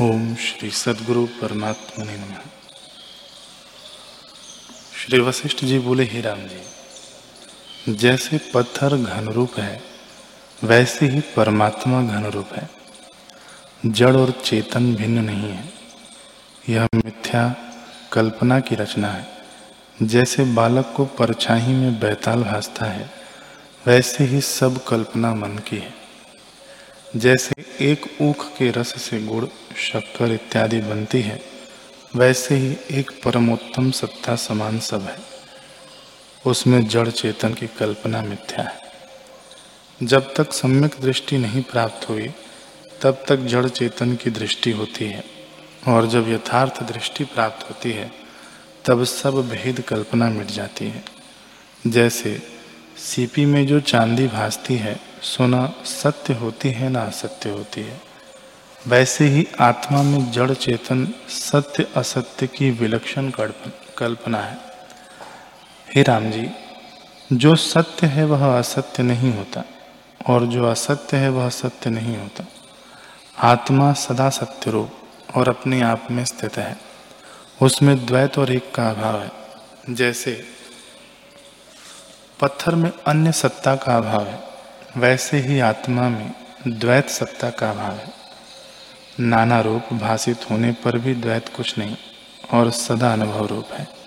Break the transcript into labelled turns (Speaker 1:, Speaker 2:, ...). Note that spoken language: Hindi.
Speaker 1: ओम श्री सदगुरु परमात्मा ने नमः। श्री वशिष्ठ जी बोले, ही राम जी, जैसे पत्थर घन रूप है, वैसे ही परमात्मा घन रूप है। जड़ और चेतन भिन्न नहीं है। यह मिथ्या कल्पना की रचना है। जैसे बालक को परछाई में बैताल भासता है, वैसे ही सब कल्पना मन की है। जैसे एक ऊख के रस से गुड़, शक्कर इत्यादि बनती है, वैसे ही एक परमोत्तम सत्ता समान सब है। उसमें जड़ चेतन की कल्पना मिथ्या है। जब तक सम्यक दृष्टि नहीं प्राप्त हुई, तब तक जड़ चेतन की दृष्टि होती है, और जब यथार्थ दृष्टि प्राप्त होती है, तब सब भेद कल्पना मिट जाती है। जैसे सीपी में जो चांदी भासती है, सोना सत्य होती है ना असत्य होती है? वैसे ही आत्मा में जड़ चेतन सत्य असत्य की विलक्षण कल्पना है। हे राम जी, जो सत्य है वह असत्य नहीं होता, और जो असत्य है वह सत्य नहीं होता। आत्मा सदा सत्य रूप और अपने आप में स्थित है। उसमें द्वैत और एक का अभाव है। जैसे पत्थर में अन्य सत्ता का अभाव है, वैसे ही आत्मा में द्वैत सत्ता का अभाव है। नाना रूप भाषित होने पर भी द्वैत कुछ नहीं, और सदा अनुभव रूप है।